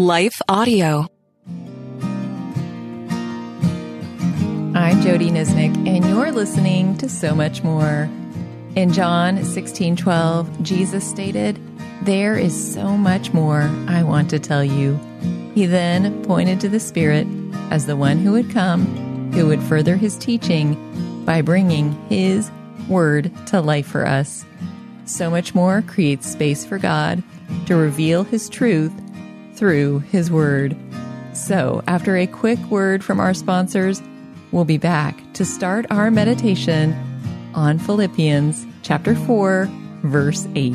Life Audio. I'm Jodie Niznik, and you're listening to So Much More. In John 16 12, Jesus stated, There is so much more I want to tell you. He then pointed to the Spirit as the one who would come, who would further his teaching by bringing his word to life for us. So much more creates space for God to reveal his truth through his word. So, after a quick word from our sponsors, we'll be back to start our meditation on Philippians chapter 4, verse 8.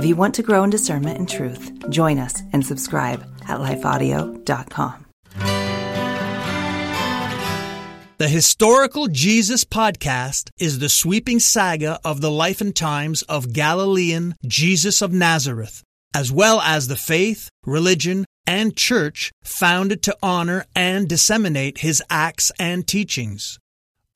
If you want to grow in discernment and truth, join us and subscribe at lifeaudio.com. The Historical Jesus Podcast is the sweeping saga of the life and times of Galilean Jesus of Nazareth, as well as the faith, religion, and church founded to honor and disseminate his acts and teachings.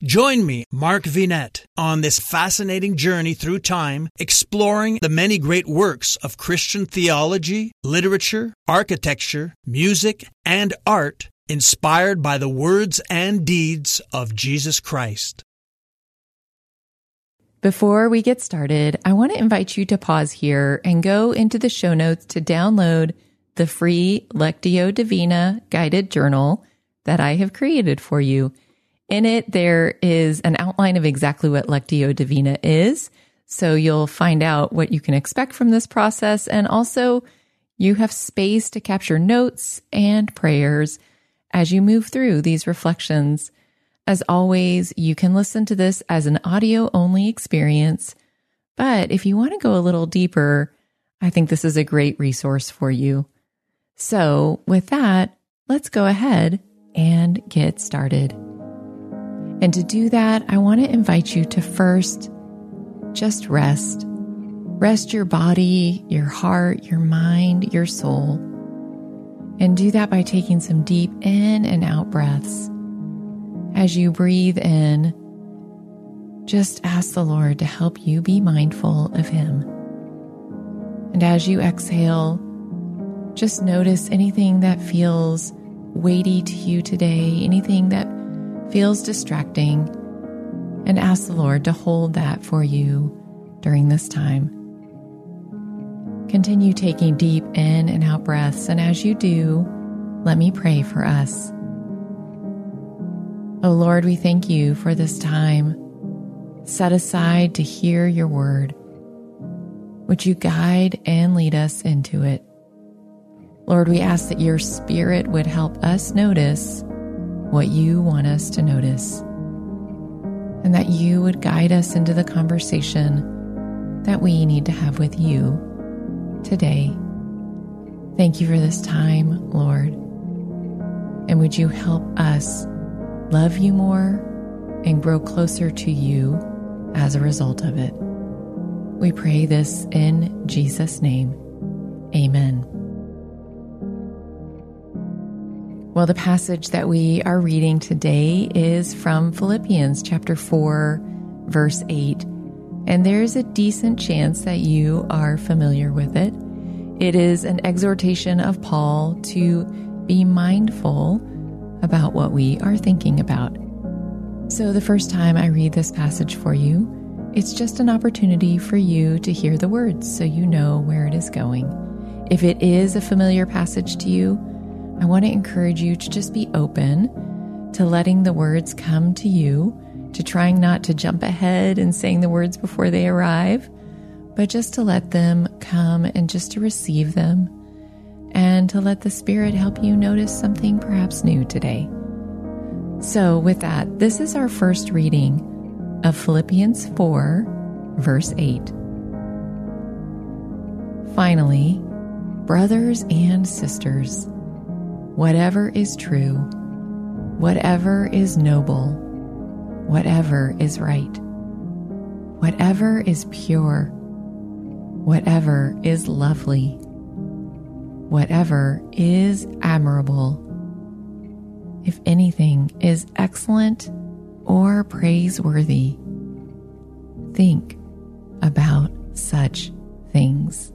Join me, Mark Vinet, on this fascinating journey through time, exploring the many great works of Christian theology, literature, architecture, music, and art inspired by the words and deeds of Jesus Christ. Before we get started, I want to invite you to pause here and go into the show notes to download the free Lectio Divina guided journal that I have created for you. In it, there is an outline of exactly what Lectio Divina is. So you'll find out what you can expect from this process. And also, you have space to capture notes and prayers as you move through these reflections. As always, you can listen to this as an audio only experience. But if you want to go a little deeper, I think this is a great resource for you. So, with that, let's go ahead and get started. And to do that, I want to invite you to first just rest. Rest your body, your heart, your mind, your soul. And do that by taking some deep in and out breaths. As you breathe in, just ask the Lord to help you be mindful of Him. And as you exhale, just notice anything that feels weighty to you today, anything that feels distracting, and ask the Lord to hold that for you during this time. Continue taking deep in and out breaths, and as you do, let me pray for us. Oh Lord, we thank you for this time set aside to hear your word. Would you guide and lead us into it? Lord, we ask that your spirit would help us notice what you want us to notice, and that you would guide us into the conversation that we need to have with you today. Thank you for this time, Lord. And would you help us love you more and grow closer to you as a result of it? We pray this in Jesus' name. Amen. Well, the passage that we are reading today is from Philippians chapter 4, verse 8. And there's a decent chance that you are familiar with it. It is an exhortation of Paul to be mindful about what we are thinking about. So, the first time I read this passage for you, it's just an opportunity for you to hear the words so you know where it is going. If it is a familiar passage to you, I want to encourage you to just be open to letting the words come to you, to trying not to jump ahead and saying the words before they arrive, but just to let them come and just to receive them and to let the Spirit help you notice something perhaps new today. So, with that, this is our first reading of Philippians 4, verse 8. Finally, brothers and sisters, whatever is true, whatever is noble, whatever is right, whatever is pure, whatever is lovely, whatever is admirable, if anything is excellent or praiseworthy, think about such things.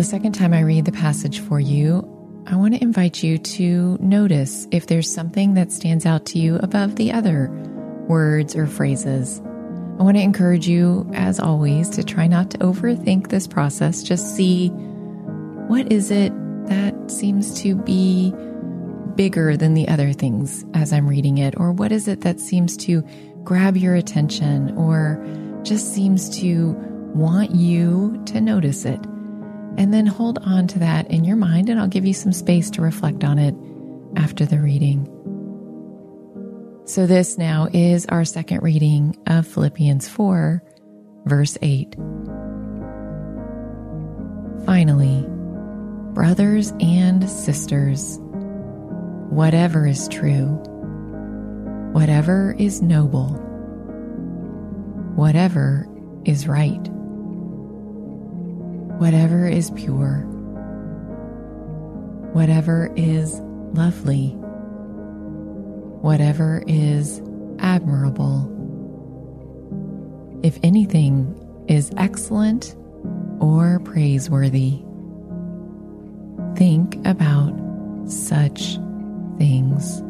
The second time I read the passage for you, I want to invite you to notice if there's something that stands out to you above the other words or phrases. I want to encourage you, as always, to try not to overthink this process. Just see what is it that seems to be bigger than the other things as I'm reading it, or what is it that seems to grab your attention or just seems to want you to notice it. And then hold on to that in your mind, and I'll give you some space to reflect on it after the reading. So, this now is our second reading of Philippians 4, verse 8. Finally, brothers and sisters, whatever is true, whatever is noble, whatever is right whatever is pure, whatever is lovely, whatever is admirable, if anything is excellent or praiseworthy, think about such things.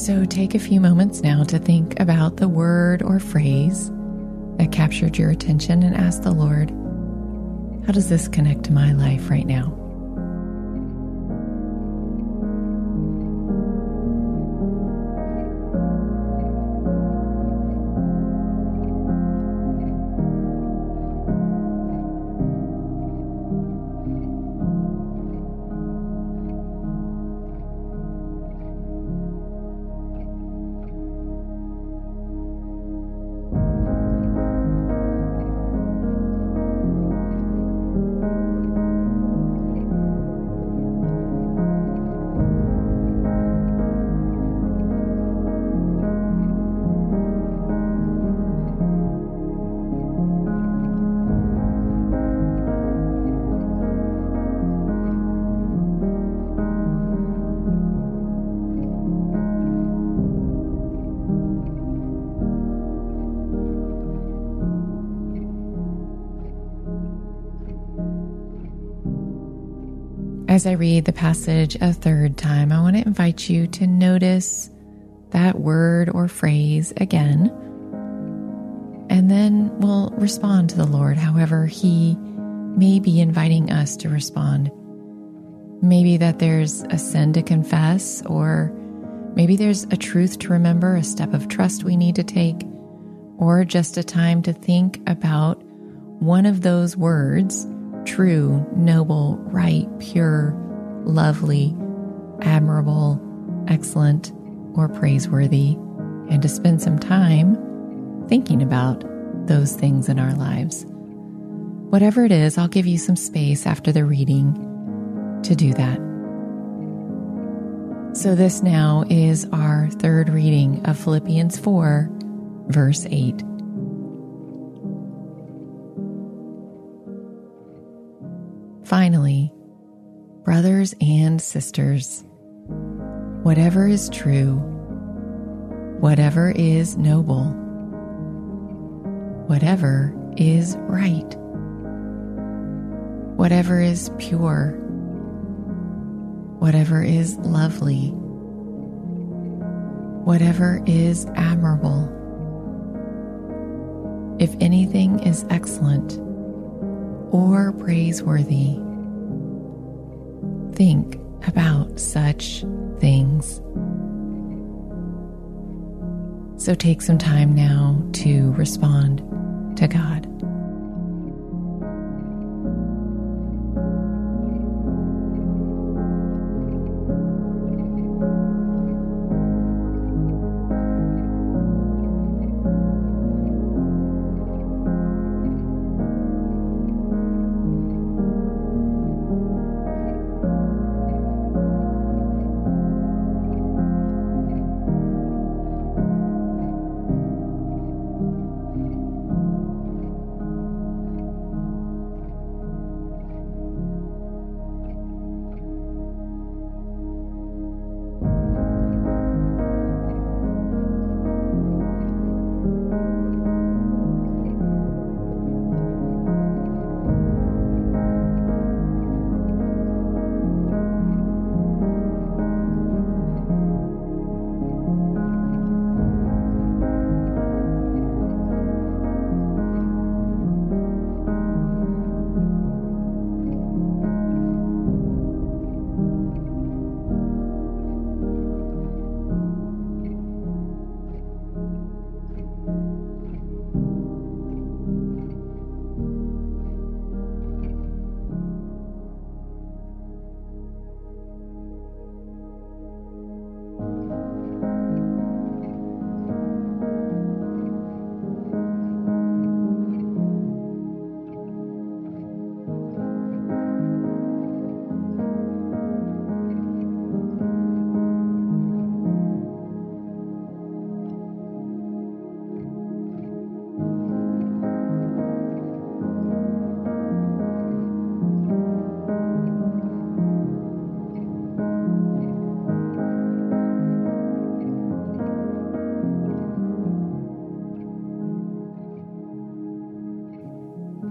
So take a few moments now to think about the word or phrase captured your attention and ask the Lord, how does this connect to my life right now? As I read the passage a third time, I want to invite you to notice that word or phrase again. And then we'll respond to the Lord however He may be inviting us to respond. Maybe that there's a sin to confess, or maybe there's a truth to remember, a step of trust we need to take, or just a time to think about one of those words true, noble, right, pure, lovely, admirable, excellent, or praiseworthy, and to spend some time thinking about those things in our lives. Whatever it is, I'll give you some space after the reading to do that. So, this now is our third reading of Philippians 4, verse 8. Brothers and sisters, whatever is true, whatever is noble, whatever is right, whatever is pure, whatever is lovely, whatever is admirable, if anything is excellent or praiseworthy, think about such things. So take some time now to respond to God.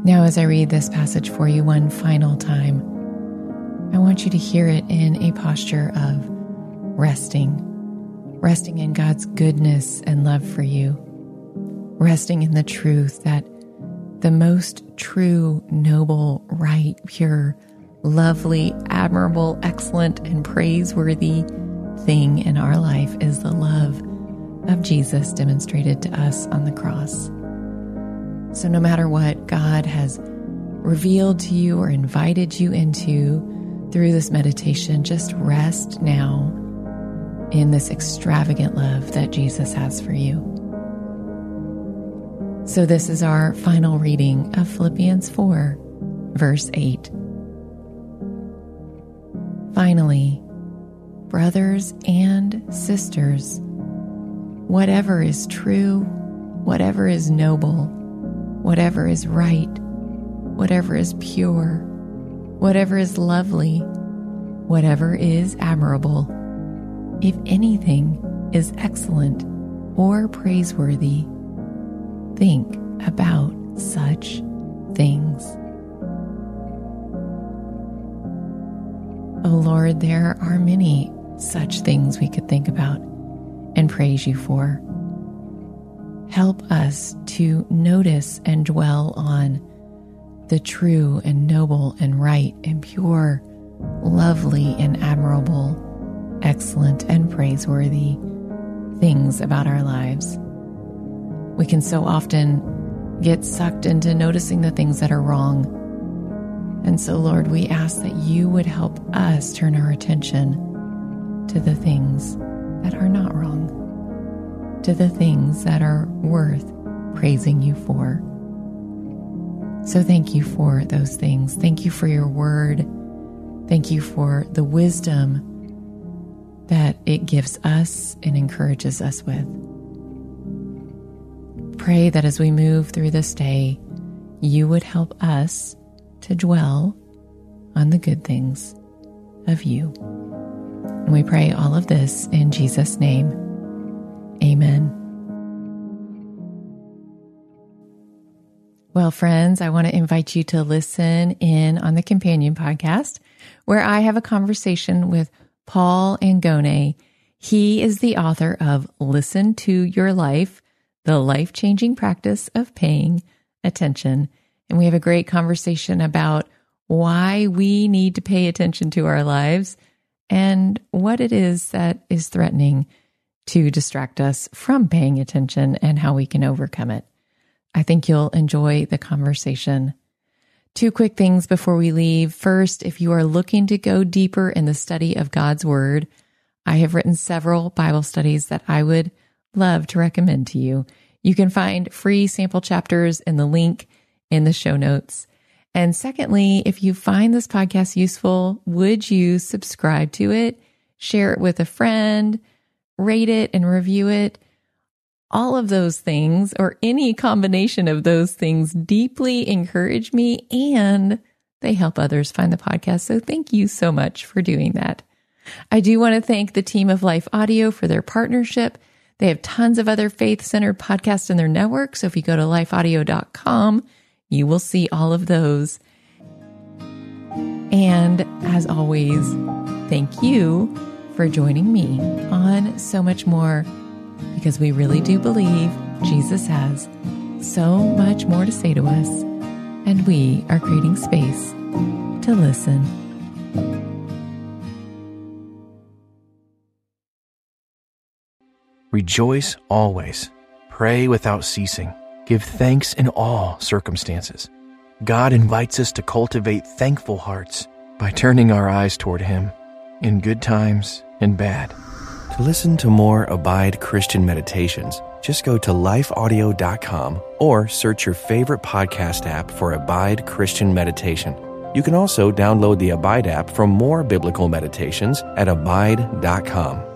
Now, as I read this passage for you one final time, I want you to hear it in a posture of resting, resting in God's goodness and love for you, resting in the truth that the most true, noble, right, pure, lovely, admirable, excellent, and praiseworthy thing in our life is the love of Jesus demonstrated to us on the cross. So, no matter what God has revealed to you or invited you into through this meditation, just rest now in this extravagant love that Jesus has for you. So, this is our final reading of Philippians 4, verse 8. Finally, brothers and sisters, whatever is true, whatever is noble, whatever is right, whatever is pure, whatever is lovely, whatever is admirable, if anything is excellent or praiseworthy, think about such things. Oh Lord, there are many such things we could think about and praise you for. Help us to notice and dwell on the true and noble and right and pure, lovely and admirable, excellent and praiseworthy things about our lives. We can so often get sucked into noticing the things that are wrong and so, Lord, we ask that you would help us turn our attention to the things that are not wrong, to the things that are worth praising you for. So, thank you for those things. Thank you for your word. Thank you for the wisdom that it gives us and encourages us with. Pray that as we move through this day, you would help us to dwell on the good things of you. And we pray all of this in Jesus' name. Amen. Well, friends, I want to invite you to listen in on the Companion podcast, where I have a conversation with Paul Angone. He is the author of Listen to Your Life, the life changing practice of paying attention. And we have a great conversation about why we need to pay attention to our lives and what it is that is threatening to distract us from paying attention and how we can overcome it. I think you'll enjoy the conversation. Two quick things before we leave. First, if you are looking to go deeper in the study of God's Word, I have written several Bible studies that I would love to recommend to you. You can find free sample chapters in the link in the show notes. And secondly, if you find this podcast useful, would you subscribe to it, share it with a friend, rate it and review it? All of those things, or any combination of those things, deeply encourage me and they help others find the podcast. So thank you so much for doing that. I do want to thank the team of Life Audio for their partnership. They have tons of other faith centered podcasts in their network. So if you go to lifeaudio.com, you will see all of those. And as always, thank you for joining me on So Much More because we really do believe Jesus has so much more to say to us, and we are creating space to listen. Rejoice always, pray without ceasing. Give thanks in all circumstances. God invites us to cultivate thankful hearts by turning our eyes toward Him in good times and bad. To listen to more Abide Christian meditations, just go to lifeaudio.com or search your favorite podcast app for Abide Christian Meditation. You can also download the Abide app for more biblical meditations at abide.com.